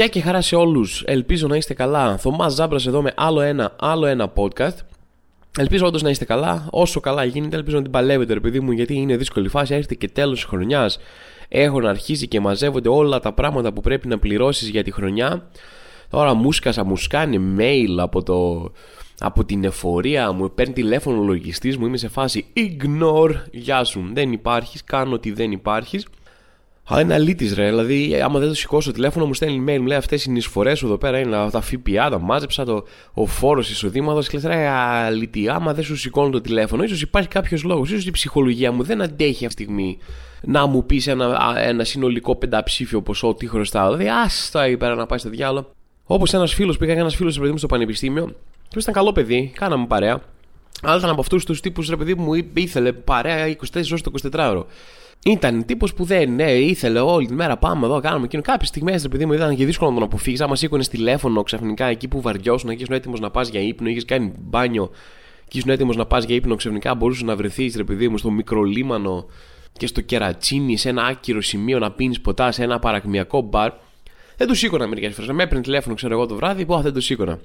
Γεια και χαρά σε όλους. Ελπίζω να είστε καλά. Θωμάς Ζάμπρας εδώ με άλλο ένα, άλλο ένα podcast. Ελπίζω όντως να είστε καλά. Όσο καλά γίνεται, ελπίζω να την παλεύετε, ρε παιδί μου, γιατί είναι δύσκολη φάση. Έρχεται και τέλος της χρονιάς. Έχουν αρχίσει και μαζεύονται όλα τα πράγματα που πρέπει να πληρώσεις για τη χρονιά. Τώρα μουσκασα, μου σκάνε mail από, το, από την εφορία μου. Παίρνει τηλέφωνο ο λογιστής μου. Είμαι σε φάση ignore. Γεια σου. Δεν υπάρχεις. Κάνω ότι δεν υπάρχεις. Αλλά είναι αλήτης, ρε. Δηλαδή, άμα δεν το σηκώσω το τηλέφωνο, μου στέλνει mail, μου λέει αυτές οι εισφορές σου εδώ πέρα είναι τα ΦΠΑ, τα μάζεψα, το, ο φόρος εισοδήματος. Και λες, ρε, αλήτη, άμα δεν σου σηκώνω το τηλέφωνο, ίσως υπάρχει κάποιος λόγος. ίσως η ψυχολογία μου δεν αντέχει αυτή τη στιγμή να μου πεις ένα, ένα συνολικό πενταψήφιο ποσό τι χρωστάω. Δηλαδή, άστα εκεί πέρα να πάει στο διάλογο. Όπως ένας φίλος, πήγα ένας φίλος παιδί μου στο πανεπιστήμιο, που ήταν καλό παιδί, κάναμε παρέα. Αλλά ήταν από αυτούς τους τύπους, ρε παιδί μου, ήθελε παρέα 24 ώρες το 24 ώρο. Ήταν τύπος που δεν ναι, ήθελε όλη τη μέρα πάμε εδώ, κάνουμε εκείνο. Κάποιες στιγμές, επειδή μου ήταν και δύσκολο να τον αποφύγεις. Άμα σήκωνες τηλέφωνο ξαφνικά εκεί που βαριώσουν, εκεί ήσουν έτοιμος να πας για ύπνο, είχες κάνει μπάνιο και ήσουν έτοιμος να πας για ύπνο, ξαφνικά μπορούσες να βρεθείς, ρε παιδί μου, στο μικρολίμανο και στο κερατσίνι, σε ένα άκυρο σημείο να πίνεις ποτά σε ένα παρακμιακό μπαρ. Δεν του σήκωνα μερικές φορές. Με έπαιρνε τηλέφωνο, ξέρω εγώ το βράδυ, που δεν το σήκωνα.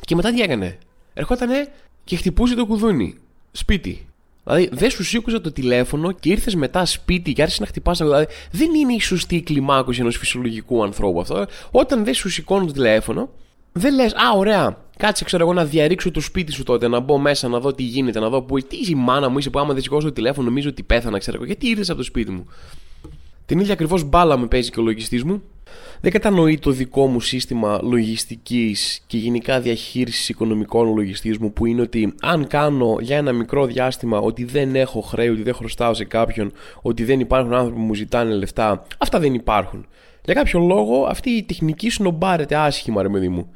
Και μετά τι έκανε. Ερχότανε και χτυπούσε το κουδούνι. Σπίτι. Δηλαδή δεν σου σήκωσε το τηλέφωνο και ήρθες μετά σπίτι και άρχισες να χτυπάς. Δηλαδή δεν είναι η σωστή κλιμάκωση ενός φυσιολογικού ανθρώπου αυτό. Όταν δεν σου σηκώνει το τηλέφωνο, δεν λες, Α, ωραία, κάτσε ξέρω εγώ να διαρρήξω το σπίτι σου τότε, να μπω μέσα να δω τι γίνεται, να δω που. Τι η μάνα μου είσαι που άμα δεν σηκώσω το τηλέφωνο νομίζω ότι πέθανα, ξέρω εγώ. Γιατί ήρθες από το σπίτι μου. Την ίδια ακριβώς μπάλα με παίζει και ο λογιστής μου. Δεν κατανοεί το δικό μου σύστημα λογιστικής και γενικά διαχείρισης οικονομικών λογιστής που είναι ότι αν κάνω για ένα μικρό διάστημα ότι δεν έχω χρέη, ότι δεν χρωστάω σε κάποιον, ότι δεν υπάρχουν άνθρωποι που μου ζητάνε λεφτά, αυτά δεν υπάρχουν. Για κάποιο λόγο αυτή η τεχνική σνομπάρεται άσχημα ρε παιδί μου.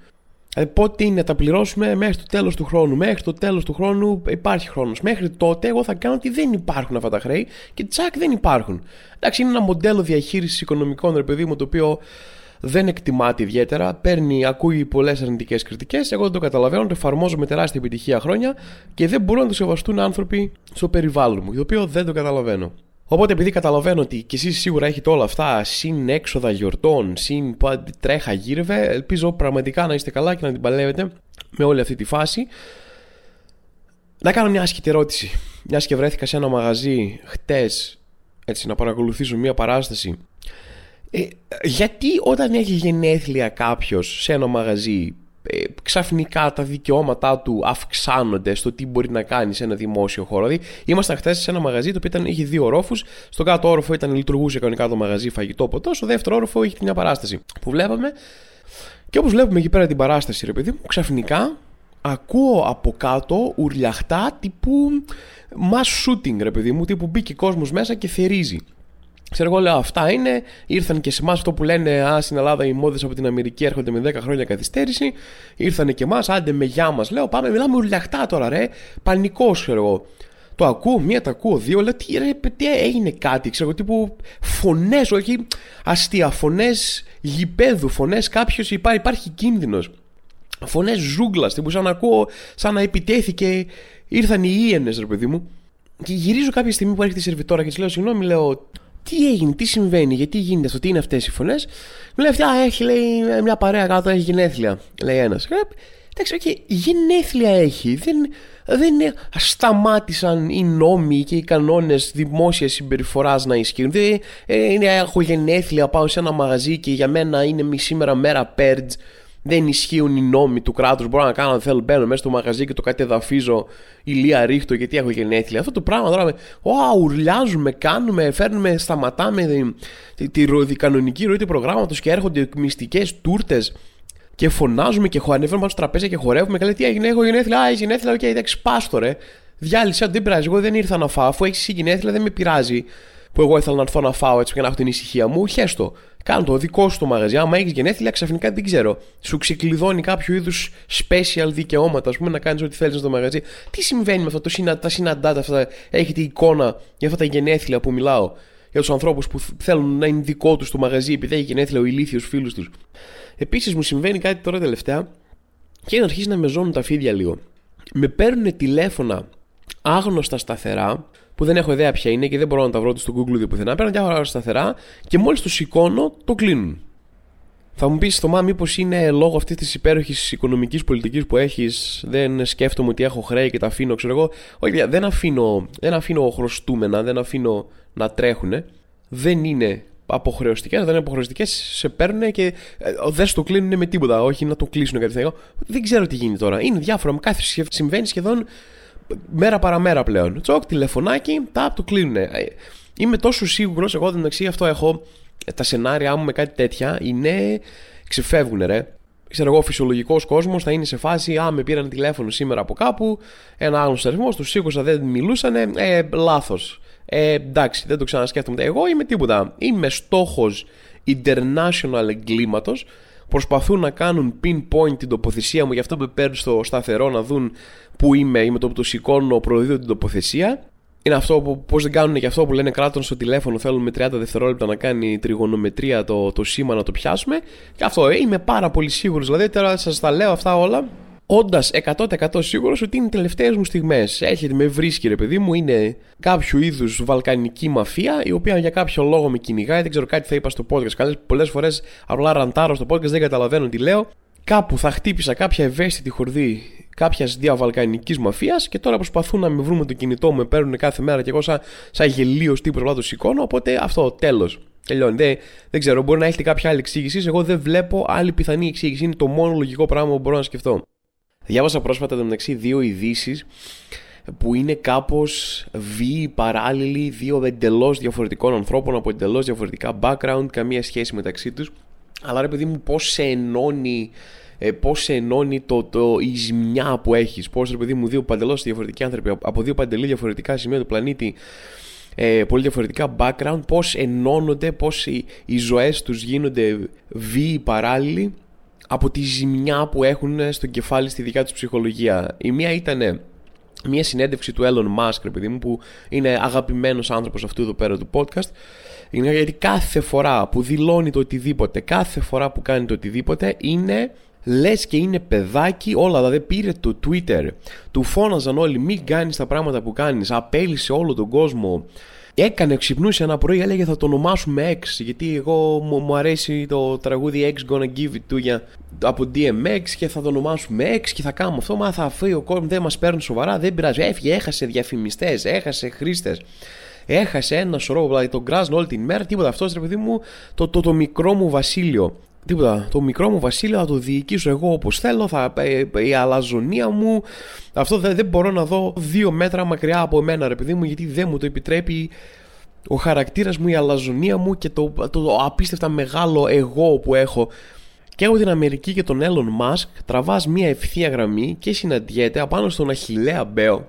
Δηλαδή πότε είναι, τα πληρώσουμε μέχρι το τέλος του χρόνου. Μέχρι το τέλος του χρόνου υπάρχει χρόνος. Μέχρι τότε εγώ θα κάνω ότι δεν υπάρχουν αυτά τα χρέη και τσακ δεν υπάρχουν. Εντάξει, είναι ένα μοντέλο διαχείρισης οικονομικών, ρε παιδί μου, το οποίο δεν εκτιμάται ιδιαίτερα. Παίρνει, ακούει πολλές αρνητικές κριτικές. Εγώ δεν το καταλαβαίνω, το εφαρμόζω με τεράστια επιτυχία χρόνια και δεν μπορούν να το σεβαστούν άνθρωποι στο περιβάλλον μου, το οποίο δεν το καταλαβαίνω. Οπότε επειδή καταλαβαίνω ότι και εσείς σίγουρα έχετε όλα αυτά, συν έξοδα γιορτών, συν τρέχα γύρευε, ελπίζω πραγματικά να είστε καλά και να την παλεύετε με όλη αυτή τη φάση. Να κάνω μια άσχητη ερώτηση. Μιας και βρέθηκα σε ένα μαγαζί χτες, έτσι να παρακολουθήσω μια παράσταση. Ε, γιατί όταν έχει γενέθλια κάποιος σε ένα μαγαζί ε, ξαφνικά τα δικαιώματά του αυξάνονται στο τι μπορεί να κάνει σε ένα δημόσιο χώρο. Δηλαδή, ήμασταν χθες σε ένα μαγαζί το οποίο ήταν, είχε δύο όροφους. Στον κάτω όροφο ήταν λειτουργούσε κανονικά το μαγαζί φαγητό ποτός. Στο δεύτερο όροφο είχε μια παράσταση που βλέπαμε. Και όπως βλέπουμε εκεί πέρα την παράσταση, ρε παιδί μου, ξαφνικά ακούω από κάτω ουρλιαχτά τύπου mass shooting, ρε παιδί μου, τύπου μπήκε κόσμος μέσα και θερίζει. Ξέρω εγώ, λέω αυτά είναι. Ήρθαν και σε εμάς αυτό που λένε Α, στην Ελλάδα οι μόδες από την Αμερική έρχονται με 10 χρόνια καθυστέρηση. Ήρθαν και εμάς, άντε με γεια μας. Λέω, πάμε, μιλάμε ουρλιαχτά τώρα, ρε. Πανικός, ξέρω εγώ. Το ακούω, μία, το ακούω, δύο. Λέω, τι, ρε, τι έγινε κάτι, ξέρω εγώ, τύπου φωνές, όχι αστεία, φωνές γηπέδου, φωνές κάποιος υπάρχει, υπάρχει κίνδυνος. Φωνές ζούγκλας, τύπου σαν να ακούω, σαν να επιτέθηκε. Ήρθαν οι ίενες, ρε παιδί μου. Και γυρίζω κάποια στιγμή που έρχεται η σερβιτόρα και της λέω: Συγγνώμη, λέω, τι έγινε, τι συμβαίνει, γιατί γίνεται αυτό, τι είναι αυτές οι φωνές. Μου λέει αυτή, Α, έχει λέει, μια παρέα κάτω, έχει γενέθλια. Λέει ένας. Ε, εντάξει, okay, γενέθλια έχει. Δεν, δεν σταμάτησαν οι νόμοι και οι κανόνες δημόσιας συμπεριφοράς να ισχύουν. Δεν ε, είναι, έχω γενέθλια, πάω σε ένα μαγαζί και για μένα είναι σήμερα μέρα purge δεν ισχύουν οι νόμοι του κράτους. Μπορώ να κάνω αν θέλω, μπαίνω μέσα στο μαγαζί και το κατεδαφίζω ηλία ρίχτω γιατί έχω γενέθλια. Αυτό το πράγμα τώρα με. Ω, ουρλιάζουμε, κάνουμε, φέρνουμε, σταματάμε τη, τη, τη, κανονική ροή του προγράμματος και έρχονται μυστικές τούρτες και φωνάζουμε και ανεβαίνουμε πάνω στο τραπέζι και χορεύουμε. Και λέει τι έγινε, έχω γενέθλια. Α, γενέθλια, OK, okay, εντάξει, πάσο ρε. Διάλυσε, δεν πειράζει. Εγώ δεν ήρθα να φάω. Αφού έχεις γενέθλια, δεν με πειράζει που εγώ ήθελα να έρθω να φάω έτσι και να έχω την ησυχία μου. Χέσ' το. Κάν' το δικό σου το μαγαζί. Άμα έχεις γενέθλια, ξαφνικά δεν ξέρω. Σου ξεκλειδώνει κάποιο είδους special δικαιώματα, ας πούμε, να κάνεις ό,τι θέλεις στο μαγαζί. Τι συμβαίνει με αυτό, το συνα, τα συναντάτε αυτά, έχετε εικόνα για αυτά τα γενέθλια που μιλάω; Για τους ανθρώπους που θέλουν να είναι δικό τους το μαγαζί επειδή έχει γενέθλια ο ηλίθιος φίλου τους. Επίσης μου συμβαίνει κάτι τώρα τελευταία και να αρχίσει να με ζώνουν τα φίδια λίγο. Με παίρνουν τηλέφωνα άγνωστα σταθερά που δεν έχω ιδέα ποια είναι και δεν μπορώ να τα βρω στο Google ούτε πουθενά. Παίρνω διάφορα σταθερά και μόλις το σηκώνω το κλείνουν. Θα μου πεις στο μα, μήπως είναι λόγω αυτής της υπέροχης οικονομικής πολιτικής που έχεις, δεν σκέφτομαι ότι έχω χρέη και τα αφήνω, ξέρω εγώ. Όχι, δεν αφήνω, δεν αφήνω χρωστούμενα, δεν αφήνω να τρέχουν. Δεν είναι αποχρεωστικές, δεν είναι αποχρεωστικές, σε παίρνουν και ε, δεν στο κλείνουν με τίποτα. Όχι να το κλείσουν κάτι τέτοιο. Δεν ξέρω τι γίνει τώρα. Είναι διάφορα. Με κάθε συμβαίνει σχεδόν μέρα παραμέρα πλέον. Τσοκ, τηλεφωνάκι, τα το κλείνουν. Ε, είμαι τόσο σίγουρος, εγώ δεν μεταξύ αυτό έχω τα σενάρια μου με κάτι τέτοια είναι. ξεφεύγουν, ρε. Ξέρω εγώ, ο φυσιολογικός κόσμος θα είναι σε φάση Α, με πήραν τηλέφωνο σήμερα από κάπου, ένα άλλο αριθμό, τους σήκωσα, δεν μιλούσαν. Ε, λάθος. Ε, εντάξει, δεν το ξανασκέφτομαι. Εγώ είμαι τίποτα. Είμαι στόχος international εγκλήματος. Προσπαθούν να κάνουν pinpoint την τοποθεσία μου, γι' αυτό με παίρνουν στο σταθερό να δουν που είμαι ή με το που το σηκώνω προδίδω την τοποθεσία είναι αυτό που πώς δεν κάνουν και αυτό που λένε κράτον στο τηλέφωνο. Θέλουν με 30 δευτερόλεπτα να κάνει τριγωνομετρία το, το σήμα να το πιάσουμε. Και αυτό ε, είμαι πάρα πολύ σίγουρος. Δηλαδή τώρα σας τα λέω αυτά όλα. Όντας 100% σίγουρος ότι είναι οι τελευταίες μου στιγμές. Έρχεται, με βρίσκει ρε παιδί μου, είναι κάποιο είδους βαλκανική μαφία, η οποία για κάποιο λόγο με κυνηγάει. Δεν ξέρω κάτι θα είπα στο podcast. Πολλές φορές απλά ραντάρω στο podcast, δεν καταλαβαίνω τι λέω. Κάπου θα χτύπησα κάποια ευαίσθητη χορδή κάποιας διαβαλκανικής μαφίας και τώρα προσπαθούν να με βρουν με το κινητό μου, με παίρνουν κάθε μέρα και εγώ σαν, σαν γελίος τύπος απλά το σηκώνω. Οπότε αυτό, τέλος. Τελειώνει. Δεν, δεν ξέρω, μπορεί να έχετε κάποια άλλη εξήγηση. Εγώ δεν βλέπω άλλη πιθανή εξήγηση. Είναι το μόνο λογικό πράγμα που μπορώ να σκεφτώ. Διάβασα πρόσφατα το μεταξύ δύο ειδήσεις που είναι κάπως βίοι, παράλληλοι, δύο εντελώς διαφορετικών ανθρώπων από εντελώς διαφορετικά background, καμία σχέση μεταξύ τους. Αλλά ρε παιδί μου, πώς σε ενώνει ε, πώς σε ενώνει το, το, η ζημιά που έχεις. Πώς, ρε παιδί μου, δύο παντελώς διαφορετικοί άνθρωποι από δύο παντελή διαφορετικά σημεία του πλανήτη, ε, πολύ διαφορετικά background, πώς ενώνονται, πώς οι, οι ζωές τους γίνονται βίοι παράλληλοι από τη ζημιά που έχουν στο κεφάλι στη δικιά τους ψυχολογία. Η μία ήταν μια συνέντευξη του Elon Musk, παιδί μου, που είναι αγαπημένος άνθρωπος αυτού εδώ πέρα του podcast. Είναι γιατί κάθε φορά που δηλώνει το οτιδήποτε, κάθε φορά που κάνει το οτιδήποτε, είναι λες και είναι παιδάκι, όλα δηλαδή πήρε το Twitter, του φώναζαν όλοι μην κάνεις τα πράγματα που κάνεις, απέλησε όλο τον κόσμο. Έκανε, ξυπνούσε ένα πρωί, έλεγε θα το ονομάσουμε X. Γιατί εγώ μου, μου αρέσει το τραγούδι X Gonna Give It To You από DMX και θα το ονομάσουμε X και θα κάνουμε αυτό. Μα θα αφήσει ο κόσμος, δεν μας παίρνει σοβαρά, δεν πειράζει. Έφυγε, έχασε διαφημιστές, έχασε χρήστες. Έχασε ένα σωρό, δηλαδή τον κράζουν όλη την μέρα, τίποτα αυτός, ρε παιδί μου, το, το, το μικρό μου βασίλειο. Τίποτα. Το μικρό μου βασίλειο θα το διοικήσω εγώ όπως θέλω. Θα, ε, ε, η αλαζονία μου. Αυτό δεν, δεν μπορώ να δω δύο μέτρα μακριά από εμένα, ρε παιδί μου, γιατί δεν μου το επιτρέπει ο χαρακτήρας μου, η αλαζονία μου και το, το, το απίστευτα μεγάλο εγώ που έχω. Και έχω την Αμερική και τον Elon Musk τραβάς μία ευθεία γραμμή και συναντιέται απάνω στον Αχηλέα Μπέο.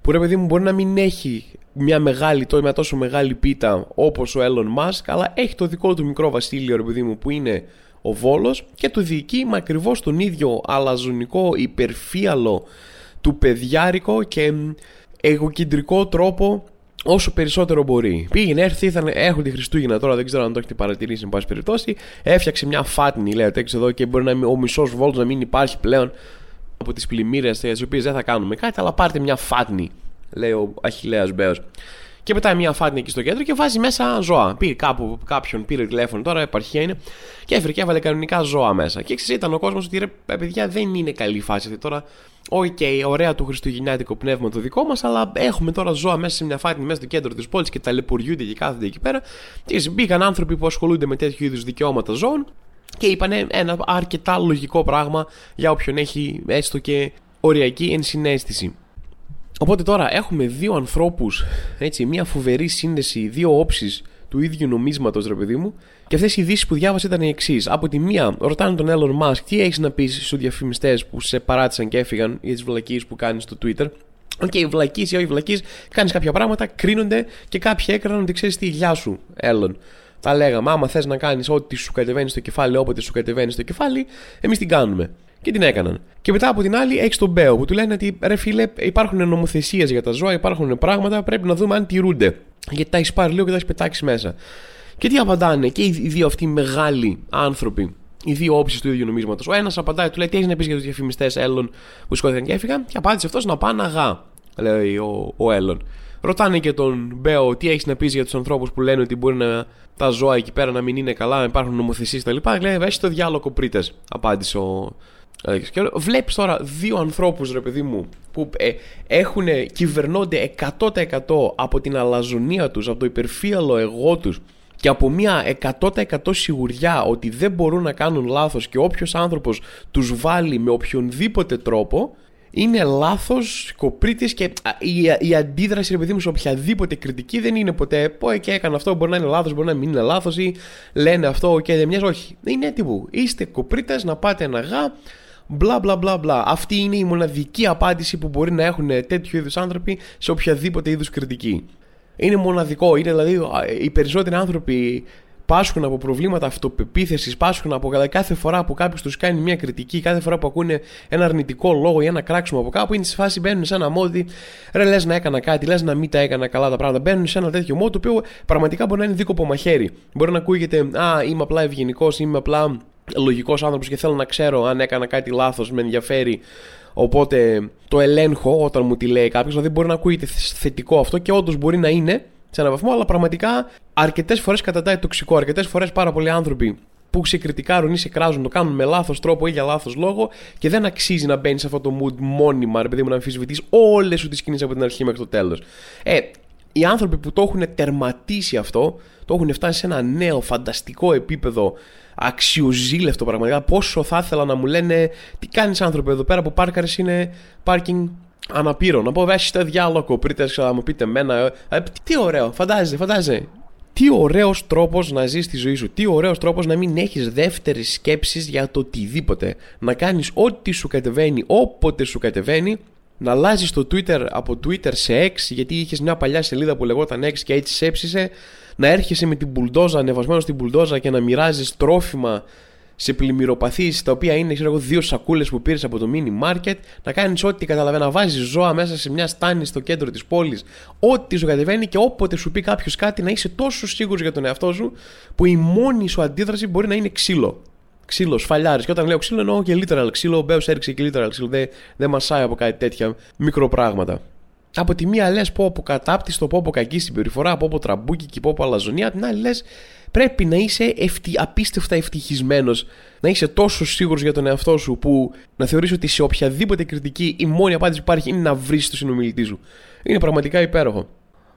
Που ρε παιδί μου μπορεί να μην έχει μια μεγάλη, μια τόσο μεγάλη πίτα όπως ο Elon Musk, αλλά έχει το δικό του μικρό βασίλειο, ρε παιδί μου, που είναι ο Βόλος και του διοικεί με ακριβώς τον ίδιο αλαζονικό, υπερφύαλο του παιδιάρικο και εγωκεντρικό τρόπο όσο περισσότερο μπορεί. Πήγαινε, έρθει, ήθελε, έχουν τη Χριστούγεννα τώρα, δεν ξέρω αν το έχετε παρατηρήσει, εν πάση περιπτώσει. Έφτιαξε μια φάτνη, λέει, έξω εδώ και μπορεί να ο μισός βόλτο να μην υπάρχει πλέον από τις πλημμύρες, τις οποίες δεν θα κάνουμε κάτι, αλλά πάρτε μια φάτνη, λέει ο Αχηλέα Μπέος. Και πετάει μια φάτνη εκεί στο κέντρο και βάζει μέσα ζώα. Πήρε κάπου κάποιον, πήρε τηλέφωνο τώρα, επαρχία είναι, και έφερε και έβαλε κανονικά ζώα μέσα. Και ξέρεις, ήταν ο κόσμος ότι ρε παιδιά δεν είναι καλή φάση αυτή τώρα. OK, okay, ωραία το χριστουγεννιάτικο πνεύμα το δικό μας, αλλά έχουμε τώρα ζώα μέσα σε μια φάτνη μέσα στο κέντρο της πόλης και ταλαιπωριούνται και κάθονται εκεί πέρα. Και μπήκαν άνθρωποι που ασχολούνται με τέτοιου είδους δικαιώματα ζώων και είπαν ένα αρκετά λογικό πράγμα για όποιον έχει έστω και οριακή ενσυναίσθηση. Οπότε τώρα έχουμε δύο ανθρώπους, έτσι, μια φοβερή σύνδεση, δύο όψεις του ίδιου νομίσματος ρε παιδί μου και αυτές οι ειδήσεις που διάβασα ήταν οι εξής. Από τη μία ρωτάνε τον Elon Musk τι έχεις να πεις στους διαφημιστές που σε παράτησαν και έφυγαν για τις βλακείες που κάνεις στο Twitter OK, okay, βλακεία ή όχι βλακεία, κάνεις κάποια πράγματα, κρίνονται και κάποιοι έκαναν ότι ξέρεις τι, γεια σου, Έλλον. Τα λέγαμε, άμα θες να κάνεις ό,τι σου κατεβαίνει στο κεφάλι, όποτε σου κατεβαίνει στο κεφάλι, εμείς την κάνουμε. Και την έκαναν. Και μετά από την άλλη έχεις τον Μπέο που του λένε ότι ρε φίλε, υπάρχουν νομοθεσίες για τα ζώα, υπάρχουν πράγματα, πρέπει να δούμε αν τηρούνται. Γιατί τα έχεις πάρει λίγο και τα έχεις πετάξει μέσα. Και τι απαντάνε και οι δύο αυτοί μεγάλοι άνθρωποι, οι δύο όψεις του ίδιου νομίσματος. Ο ένας απαντάει, του λέει: Τι έχεις να πεις για τους διαφημιστές Έλλον που σκότωσαν και έφυγαν. Και απάντησε αυτός να πάνε αγά, λέει ο, ο Έλλον. Ρωτάνε και τον Μπέο τι έχεις να πεις για τους ανθρώπους που λένε ότι μπορεί να, τα ζώα εκεί πέρα να μην είναι καλά, να υπάρχουν νομοθεσίες κτλ. Λέει, έχει το διάλογο κοπρίτε, απάντησε ο. Και βλέπεις τώρα δύο ανθρώπους, ρε παιδί μου, που ε, έχουν, κυβερνώνται 100% από την αλαζονία τους, από το υπερφύαλο εγώ τους και από μια 100% σιγουριά ότι δεν μπορούν να κάνουν λάθος και όποιος άνθρωπος τους βάλει με οποιονδήποτε τρόπο είναι λάθος, κοπρίτης και η, η αντίδραση ρε παιδί μου σε οποιαδήποτε κριτική δεν είναι ποτέ πω και έκανε αυτό, μπορεί να είναι λάθος, μπορεί να μην είναι λάθος ή λένε αυτό και δεν μοιάζει, όχι. Είναι τύπου, είστε κοπρίτες να πάτε ένα γά, μπλα μπλα μπλα μπλα. Αυτή είναι η μοναδική απάντηση που μπορεί να έχουν τέτοιου είδους άνθρωποι σε οποιαδήποτε είδους κριτική είναι μοναδικό. Είναι δηλαδή οι περισσότεροι άνθρωποι πάσχουν από προβλήματα αυτοπεποίθησης, πάσχουν από κάθε φορά που κάποιος τους κάνει μια κριτική, κάθε φορά που ακούνε ένα αρνητικό λόγο ή ένα κράξιμο από κάπου, είναι στη φάση μπαίνουν σε ένα μόδι. Ρε, λες να έκανα κάτι, λες να μην τα έκανα καλά τα πράγματα. Μπαίνουν σε ένα τέτοιο μόδι το οποίο πραγματικά μπορεί να είναι δίκοπο μαχαίρι. Μπορεί να ακούγεται, Α, είμαι απλά ευγενικός, είμαι απλά λογικός άνθρωπος και θέλω να ξέρω αν έκανα κάτι λάθος, με ενδιαφέρει Οπότε το ελέγχω όταν μου τη λέει κάποιος, δηλαδή μπορεί να ακούγεται θετικό αυτό και όντως μπορεί να είναι σε έναν βαθμό, αλλά πραγματικά αρκετές φορές κατατάει τοξικό. Αρκετές φορές πάρα πολλοί άνθρωποι που σε κριτικάρουν ή σε κράζουν, το κάνουν με λάθος τρόπο ή για λάθος λόγο και δεν αξίζει να μπαίνεις σε αυτό το mood μόνιμα, επειδή μου να αμφισβητείς όλες σου τις κινήσεις από την αρχή μέχρι το τέλος. Ε, οι άνθρωποι που το έχουν τερματίσει αυτό, το έχουν φτάσει σε ένα νέο φανταστικό επίπεδο αξιοζήλευτο πραγματικά. Πόσο θα ήθελα να μου λένε τι κάνεις άνθρωποι εδώ πέρα που πάρκαρες είναι πάρκινγκ αναπήρων. Να πω βέσει το διάλογο πριν να μου πείτε εμένα. Ε, ε, τι ωραίο, φαντάζεσαι, φαντάζεσαι. Τι ωραίος τρόπος να ζεις τη ζωή σου. Τι ωραίος τρόπος να μην έχεις δεύτερε σκέψει για το οτιδήποτε. Να κάνεις ό,τι σου κατεβαίνει, όποτε σου κατεβαίνει. Να αλλάζεις το Twitter από Twitter σε X, γιατί είχες μια παλιά σελίδα που λεγόταν X και έτσι σέψησε να έρχεσαι με την μπουλντόζα, ανεβασμένο στην μπουλντόζα και να μοιράζεις τρόφιμα σε πλημμυροπαθείς, τα οποία είναι ξέρω εγώ, δύο σακούλες που πήρες από το mini market, να κάνεις ό,τι καταλαβαίνεις, να βάζεις ζώα μέσα σε μια στάνη στο κέντρο της πόλης, ό,τι σου κατεβαίνει και όποτε σου πει κάποιος κάτι να είσαι τόσο σίγουρος για τον εαυτό σου, που η μόνη σου αντίδραση μπορεί να είναι ξύλο. Ξύλο, σφαλιάρες. Και όταν λέω ξύλο, εννοώ και literal ξύλο. Ο Μπέος έριξε και literal ξύλο. Δεν δε μασάει από κάτι τέτοια μικροπράγματα από τη μία λες πω από κατάπτυστο, πω από κακή συμπεριφορά, πω από τραμπούκι και πω από αλαζονία. Την άλλη λες πρέπει να είσαι ευτι... απίστευτα ευτυχισμένος, να είσαι τόσο σίγουρος για τον εαυτό σου που να θεωρείς ότι σε οποιαδήποτε κριτική η μόνη απάντηση που υπάρχει είναι να βρεις το συνομιλητή σου. Είναι πραγματικά υπέροχο.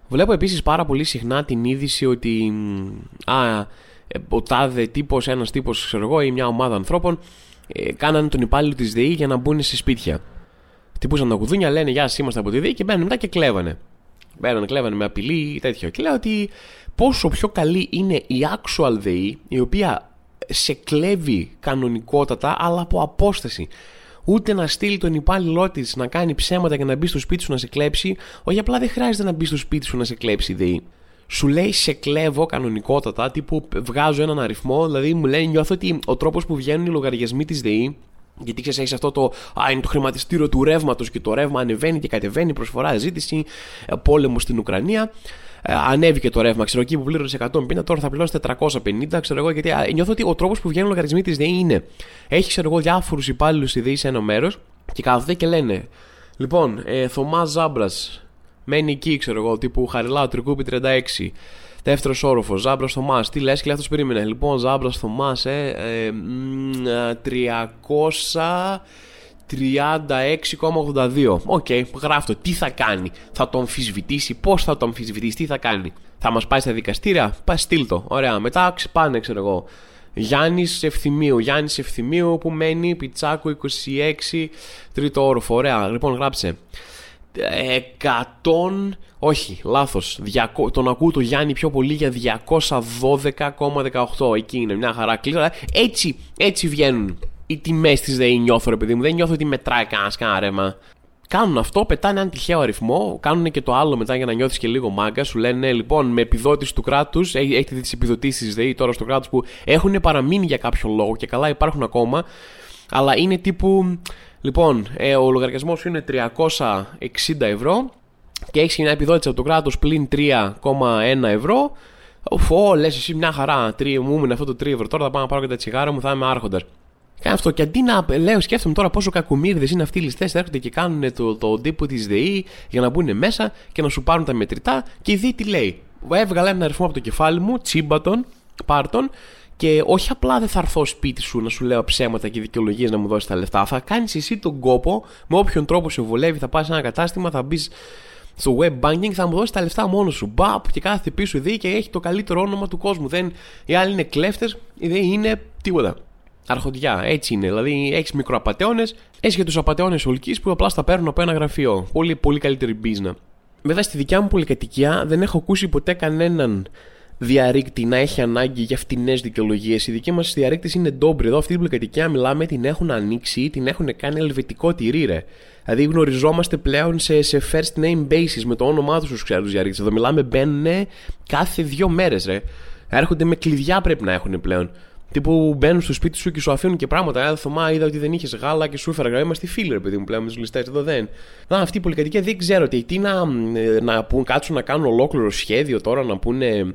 Βλέπω επίσης πάρα πολύ συχνά την είδηση ότι α, ε, ο τάδε τύπος, ένας τύπος, ξέρω εγώ, ή μια ομάδα ανθρώπων ε, κάνανε τον υπάλληλο της ΔΕΗ για να μπουν σε σπίτια χτυπούσαν τα κουδούνια, λένε Γεια σας, είμαστε από τη ΔΕΗ και μπαίνουν μετά και κλέβανε. Μπαίνουν, κλέβανε με απειλή ή τέτοιο. Και λέω ότι πόσο πιο καλή είναι η actual ΔΕΗ, η οποία σε κλέβει κανονικότατα, αλλά από απόσταση. Ούτε να στείλει τον υπάλληλό της να κάνει ψέματα και να μπει στο σπίτι σου να σε κλέψει, όχι απλά δεν χρειάζεται να μπει στο σπίτι σου να σε κλέψει η ΔΕΗ. Σου λέει σε κλέβω κανονικότατα, τύπου βγάζω έναν αριθμό, δηλαδή μου λέει νιώθω ότι ο τρόπος που βγαίνουν οι λογαριασμοί της ΔΕΗ γιατί ξέρεις, έχεις αυτό το. Α, είναι το χρηματιστήριο του ρεύματος και το ρεύμα ανεβαίνει και κατεβαίνει, προσφορά, ζήτηση, ε, πόλεμο στην Ουκρανία. Ε, ανέβηκε το ρεύμα, ξέρω εκεί που πλήρωσε 150, τώρα θα πληρώσεις 450, ξέρω εγώ, γιατί α, νιώθω ότι ο τρόπος που βγαίνουν λογαριασμοί της ΔΕΗ είναι. Έχεις, ξέρω εγώ, διάφορους υπάλληλους στη ΔΕΗ σε ένα μέρος και κάθονται και λένε. Λοιπόν, ε, Θωμάς Ζάμπρας μένει εκεί, ξέρω εγώ, τύπου Χαριλάου Τρικούπι 36. Δεύτερος όροφος, Ζάμπρα Θωμάς. Τι λες και αυτό περίμενε. Λοιπόν, Ζάμπρα Θωμάς, ε, ε, 336,82. Οκ, okay, γράφτο. Τι θα κάνει, θα το αμφισβητήσει, πώς θα το αμφισβητήσει, τι θα κάνει; Θα μας πάει στα δικαστήρια, πα στείλ το. Ωραία, μετά ξεπάνε, ξέρω εγώ. Γιάννης Ευθυμίου. Γιάννης Ευθυμίου που μένει Πιτσάκου 26, τρίτο όροφο. Ωραία, λοιπόν, γράψε. 100 όχι, λάθος τον ακούω το Γιάννη πιο πολύ για 212,18 εκεί είναι μια χαρά κλείδα έτσι, έτσι βγαίνουν οι τιμές της ΔΕΗ νιώθω ρε παιδί μου δεν νιώθω ότι μετράει κανένας κανένα ρέμα Κάνουν αυτό, πετάνε ένα τυχαίο αριθμό, κάνουν και το άλλο μετά για να νιώθεις και λίγο μάγκα. Σου λένε λοιπόν με επιδότηση του κράτους, έχετε τις επιδοτήσεις τη ΔΕΗ τώρα στο κράτος που έχουν παραμείνει για κάποιον λόγο και καλά υπάρχουν ακόμα, αλλά είναι τύπου Λοιπόν, ε, ο λογαριασμός σου είναι 360 ευρώ και έχεις μια επιδότηση από το κράτος πλην 3,1 ευρώ. Ω, λες εσύ μια χαρά. Τρί, μου ήμουν αυτό το 3 ευρώ. Τώρα θα πάω να πάρω και τα τσιγάρα μου, θα είμαι άρχοντας. Κάνω αυτό. Και αντί να λέω, σκέφτομαι τώρα πόσο κακομίρδε είναι αυτοί οι ληστές, θα έρχονται και κάνουν το, το τύπο της ΔΕΗ για να μπουν μέσα και να σου πάρουν τα μετρητά. Και η ΔΕΗ τι λέει. Έβγαλε ένα αριθμό από το κεφάλι μου, τσίμπατον, πάρτον, και όχι απλά δεν θα έρθω σπίτι σου να σου λέω ψέματα και δικαιολογίες να μου δώσεις τα λεφτά. Θα κάνεις εσύ τον κόπο, με όποιον τρόπο σε βολεύει, θα πας σε ένα κατάστημα, θα μπεις στο web banking, θα μου δώσεις τα λεφτά μόνος σου. Μπαπ, και κάθεται πίσω η και έχει το καλύτερο όνομα του κόσμου. Δεν, οι άλλοι είναι κλέφτες, η ΔΕΗ είναι τίποτα. Αρχοντιά, έτσι είναι. Δηλαδή έχεις μικροαπαταιώνε, έχεις και τους απαταιώνε ολική που απλά στα παίρνουν από ένα γραφείο. Πολύ, πολύ καλύτερη business. Βέβαια στη δικιά μου πολυκατοικία δεν έχω ακούσει ποτέ κανέναν διαρρήκτη να έχει ανάγκη για φτηνές δικαιολογίες. Η δική μας διαρρήκτη είναι ντόμπρι. Εδώ αυτή την πολυκατοικία μιλάμε, την έχουν ανοίξει, την έχουν κάνει ελβετικό τυρί, ρε. Δηλαδή γνωριζόμαστε πλέον σε, σε first name basis με το όνομά τους τους ξένου διαρρήκτες. Εδώ μιλάμε, μπαίνουν κάθε δύο μέρες, ρε. Έρχονται με κλειδιά πρέπει να έχουν πλέον. Τύπου μπαίνουν στο σπίτι σου και σου αφήνουν και πράγματα. Ένα Θωμά, είδα ότι δεν είχες γάλα και σου έφερα γραμμή. Είμαστε φίλοι, ρε παιδί μου, πλέον με τους ληστές. Εδώ δεν. Να, αυτή η πολυκατοικία δεν ξέρω τι. Τι να, να πούν, κάτσουν να κάνουν ολόκληρο σχέδιο τώρα να πούνε.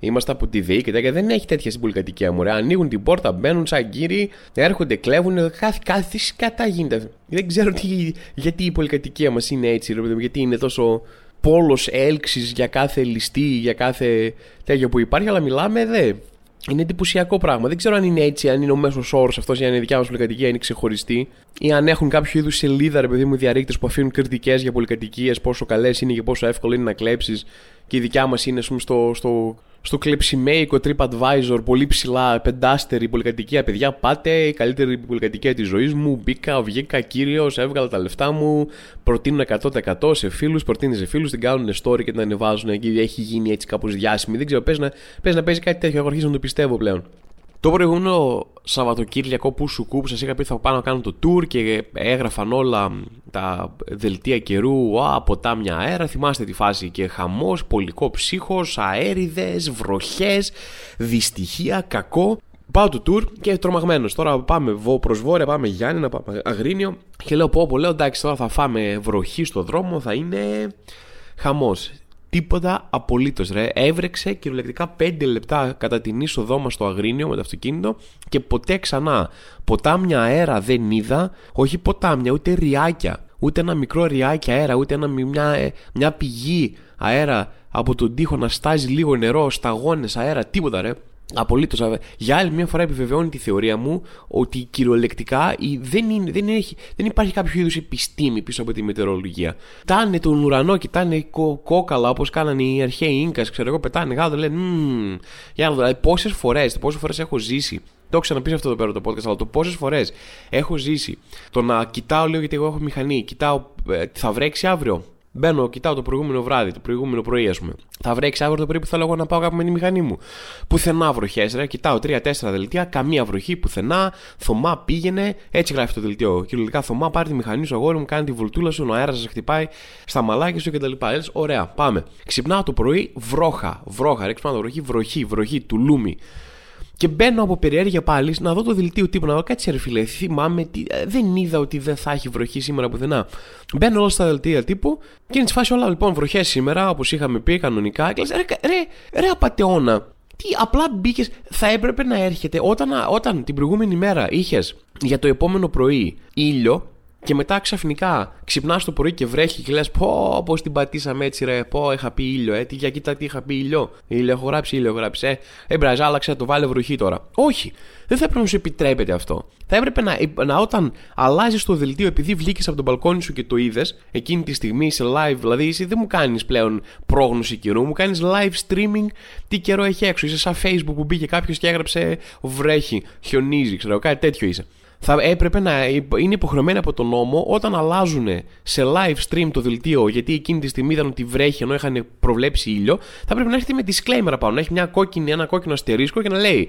Είμαστε από τη ΔΕΗ και τέτοια. Δεν έχει τέτοια στην πολυκατοικία μου. Ρε. Ανοίγουν την πόρτα, μπαίνουν σαν κύριοι, έρχονται, κλέβουν. Κάθε, κάθε κατά γίνεται. Δεν ξέρω τι, γιατί η πολυκατοικία μας είναι έτσι, ρε, γιατί είναι τόσο πόλος έλξης για κάθε ληστή, για κάθε τέτοιο που υπάρχει. Αλλά μιλάμε, δε. Είναι εντυπωσιακό πράγμα. Δεν ξέρω αν είναι έτσι, αν είναι ο μέσος όρος αυτός για να είναι δικιά μας πολυκατοικία, είναι ξεχωριστή. Ή αν έχουν κάποιο είδους σελίδα, ρε παιδί μου, διαρρήκτες που αφήνουν κριτικές για πολυκατοικίες, πόσο καλές είναι και πόσο εύκολο είναι να κλέψεις. Και η δικιά μας είναι, ας πούμε, στο, στο στο κλεψιμέικο TripAdvisor, πολύ ψηλά, πεντάστερη πολυκατοικία. Παιδιά, πάτε η καλύτερη πολυκατοικία της ζωής μου. Μπήκα, βγήκα κύριος, έβγαλα τα λεφτά μου. Προτείνω 100% σε φίλους, προτείνει σε φίλους, την κάνουν story και την ανεβάζουν εκεί. Έχει γίνει έτσι κάπως διάσημη. Δεν ξέρω, πες να, πες να παίζει κάτι τέτοιο. Έχω αρχίσει να το πιστεύω πλέον. Το προηγούμενο Σαββατοκύριακο που σου κούπ, σας είχα πει θα πάω να κάνω το tour και έγραφαν όλα τα δελτία καιρού, α, ποτάμια αέρα. Θυμάστε τη φάση και χαμός, πολικό ψύχος, αέριδες, βροχές, δυστυχία, κακό. Πάω το tour και τρομαγμένος. Τώρα πάμε προς βόρεια, πάμε Γιάννη, να πάμε Αγρίνιο. Και λέω: Πω, πω, λέω εντάξει, τώρα θα φάμε βροχή στο δρόμο, θα είναι χαμός. Τίποτα απολύτως, ρε. Έβρεξε κυριολεκτικά 5 λεπτά κατά την είσοδό μας στο Αγρίνιο με το αυτοκίνητο και ποτέ ξανά. Ποτάμια αέρα δεν είδα, όχι ποτάμια, ούτε ριάκια. Ούτε ένα μικρό ριάκι αέρα, ούτε ένα, μια, ε, μια πηγή αέρα από τον τοίχο να στάζει λίγο νερό, σταγόνες αέρα, τίποτα ρε. Απολύτως. Για άλλη μια φορά επιβεβαιώνει τη θεωρία μου ότι κυριολεκτικά δεν, είναι, δεν, έχει, δεν υπάρχει κάποιο είδους επιστήμη πίσω από τη μετεωρολογία. Πετάνε τον ουρανό, κοιτάνε κο, κόκαλα όπως κάνανε οι αρχαίοι νκα, ξέρω εγώ, πετάνε γάδο, λένε Για να δω, δηλαδή, πόσες φορέ πόσες φορές έχω ζήσει. Το έχω ξαναπεί αυτό εδώ πέρα το podcast, αλλά το πόσες φορές έχω ζήσει. Το να κοιτάω λίγο γιατί εγώ έχω μηχανή, κοιτάω, ε, θα βρέξει αύριο. Μπαίνω, κοιτάω το προηγούμενο βράδυ, το προηγούμενο πρωί, ας πούμε. Θα βρέξει αύριο το πρωί που θέλω εγώ να πάω κάπου με τη μηχανή μου. Πουθενά βροχές, ρε. Κοιτάω 3-4 δελτία, καμία βροχή, πουθενά. Θωμά πήγαινε, έτσι γράφει το δελτίο. Κυριολεκτικά Θωμά, πάρει τη μηχανή σου, αγόρι μου, κάνει τη βουλτούλα σου, ο αέρας σα χτυπάει στα μαλάκια σου κτλ. Έτσι, ωραία, πάμε. Ξυπνάω το πρωί, βρόχα, βρόχα, ρε. Ξυπνάω το βροχή, βροχή, βροχή, τουλούμι. Και μπαίνω από περιέργεια πάλι να δω το δελτίο τύπου. Να δω κάτι ρε φίλε. Θυμάμαι, τι, ε, δεν είδα ότι δεν θα έχει βροχή σήμερα πουθενά. Μπαίνω όλα στα δελτία τύπου και είναι τη φάση όλα λοιπόν βροχές σήμερα όπως είχαμε πει κανονικά. Και λες, ρε, ρε, ρε απαταιώνα. Τι απλά μπήκες. Θα έπρεπε να έρχεται όταν, όταν την προηγούμενη μέρα είχες για το επόμενο πρωί ήλιο και μετά ξαφνικά ξυπνάς το πρωί και βρέχει και λες: Πω, πώς την πατήσαμε έτσι, ρε. Πω, είχα πει ήλιο, ε. Τι, για κοίτα, τι είχα πει ήλιο. Ήλιο, έχω γράψει ήλιο, έχω γράψει. Ε, ε μπραζ, άλλαξε, το βάλε βροχή τώρα. Όχι, δεν θα έπρεπε να σου επιτρέπεται αυτό. Θα έπρεπε να, να όταν αλλάζεις το δελτίο επειδή βγήκες από τον μπαλκόνι σου και το είδες εκείνη τη στιγμή σε live, δηλαδή εσύ δεν μου κάνεις πλέον πρόγνωση καιρού, μου κάνεις live streaming τι καιρό έχει έξω. Είσαι σαν Facebook που μπήκε κάποιος και έγραψε βρέχει, χιονίζει, ξέρω, κάτι τέτοιο είσαι θα έπρεπε να είναι υποχρεωμένοι από τον νόμο όταν αλλάζουν σε live stream το δελτίο γιατί εκείνη τη στιγμή είδαν ότι βρέχει ενώ είχαν προβλέψει ήλιο, θα πρέπει να έρχεται με disclaimer πάνω. Να έχει μια κόκκινη, ένα κόκκινο αστερίσκο και να λέει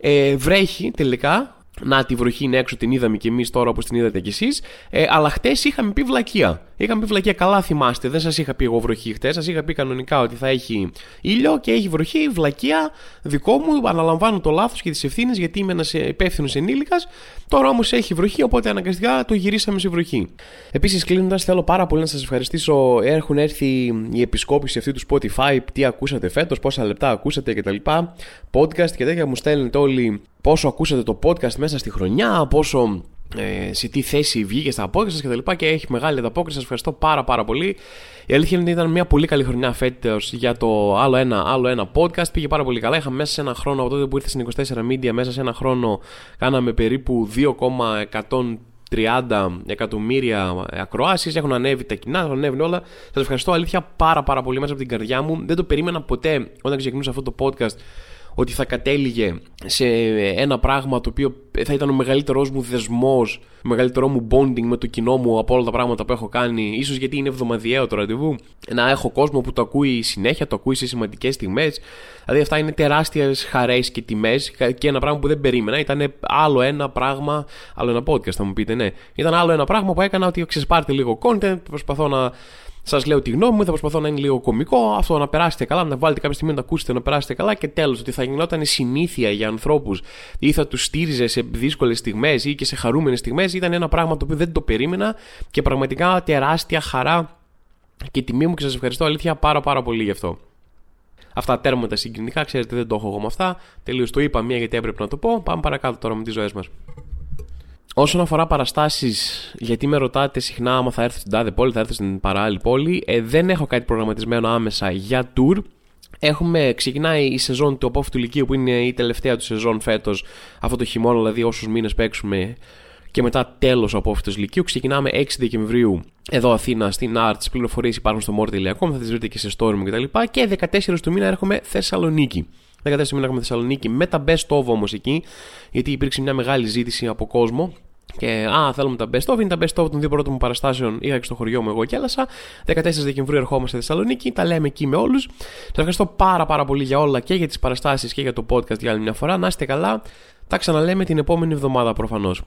ε, βρέχει τελικά να τη βροχή είναι έξω, την είδαμε κι εμείς τώρα όπως την είδατε κι εσείς. Ε, αλλά χτες είχαμε πει βλακεία. Είχαμε πει βλακεία, καλά θυμάστε. Δεν σας είχα πει εγώ βροχή χτες. Σας είχα πει κανονικά ότι θα έχει ήλιο και έχει βροχή, βλακεία. Δικό μου, αναλαμβάνω το λάθος και τις ευθύνες γιατί είμαι ένας υπεύθυνος ενήλικας. Τώρα όμως έχει βροχή, οπότε αναγκαστικά το γυρίσαμε σε βροχή. Επίσης, κλείνοντας, θέλω πάρα πολύ να σας ευχαριστήσω. Έχουν έρθει η επισκόπηση αυτή του Spotify, τι ακούσατε φέτος, πόσα λεπτά ακούσατε κτλ. Podcast και τέτοια μου στέλνετε όλοι πόσο ακούσατε το podcast μέσα στη χρονιά, πόσο ε, σε τι θέση βγήκε στα podcast σα κτλ. Και, και έχει μεγάλη ανταπόκριση. Σας ευχαριστώ πάρα πάρα πολύ. Η αλήθεια είναι ότι ήταν μια πολύ καλή χρονιά φέτος για το άλλο ένα, άλλο ένα podcast. Πήγε πάρα πολύ καλά. Είχαμε μέσα σε ένα χρόνο, από τότε που ήρθε στην 24 Media, μέσα σε ένα χρόνο κάναμε περίπου 2,130 εκατομμύρια ακροάσεις. Έχουν ανέβει τα κοινά, έχουν ανέβει όλα. Σας ευχαριστώ αλήθεια πάρα πάρα πολύ μέσα από την καρδιά μου. Δεν το περίμενα ποτέ όταν ξεκινούσα αυτό το podcast ότι θα κατέληγε σε ένα πράγμα το οποίο θα ήταν ο μεγαλύτερός μου δεσμός, ο μεγαλύτερό μου bonding με το κοινό μου από όλα τα πράγματα που έχω κάνει, ίσως γιατί είναι εβδομαδιαίο το ραντεβού, να έχω κόσμο που το ακούει συνέχεια, το ακούει σε σημαντικές στιγμές. Δηλαδή αυτά είναι τεράστιες χαρές και τιμές και ένα πράγμα που δεν περίμενα. Ήταν άλλο ένα πράγμα, άλλο ένα podcast θα μου πείτε, ναι. Ήταν άλλο ένα πράγμα που έκανα ότι ξεσπάρτε λίγο content, προσπαθώ να Σας λέω τη γνώμη μου, θα προσπαθώ να είναι λίγο κωμικό, αυτό να περάσετε καλά, να βάλετε κάποια στιγμή να το ακούσετε, να περάσετε καλά και τέλος ότι θα γινόταν συνήθεια για ανθρώπους ή θα τους στήριζε σε δύσκολες στιγμές ή και σε χαρούμενες στιγμές ήταν ένα πράγμα το οποίο δεν το περίμενα και πραγματικά τεράστια χαρά και τιμή μου και σας ευχαριστώ αλήθεια πάρα πάρα πολύ γι' αυτό. Αυτά τέρμα τα συγκινητικά, ξέρετε δεν το έχω εγώ με αυτά. Τελείως το είπα μία γιατί έπρεπε να το πω. Πάμε παρακάτω τώρα με τις ζωές μας. Όσον αφορά παραστάσεις, γιατί με ρωτάτε συχνά άμα θα έρθω στην τάδε πόλη, θα έρθω στην παράλληλη πόλη, ε, δεν έχω κάτι προγραμματισμένο άμεσα για tour. Έχουμε, ξεκινάει η σεζόν του απόφυτου Λυκείου που είναι η τελευταία του σεζόν φέτος, αυτό το χειμώνα, δηλαδή όσους μήνες παίξουμε και μετά τέλος ο απόφυτο Λυκείου. Ξεκινάμε 6 Δεκεμβρίου εδώ Αθήνα στην Arts. Πληροφορίες υπάρχουν στο Mortal.com, θα τις βρείτε και σε story μου κτλ. Και, και 14 του μήνα έρχομαι Θεσσαλονίκη. 14 του μήνα έχουμε Θεσσαλονίκη με τα best of όμως εκεί, γιατί υπήρξε μια μεγάλη ζήτηση από κόσμο και α, θέλουμε τα best of. Είναι τα best of των δύο πρώτων μου παραστάσεων. Είχα και στο χωριό μου εγώ και έλασα. 14 Δεκεμβρίου ερχόμαστε στη Θεσσαλονίκη. Τα λέμε εκεί με όλους. Σα ευχαριστώ πάρα πάρα πολύ για όλα και για τις παραστάσεις και για το podcast για άλλη μια φορά. Να είστε καλά. Τα ξαναλέμε την επόμενη εβδομάδα προφανώς.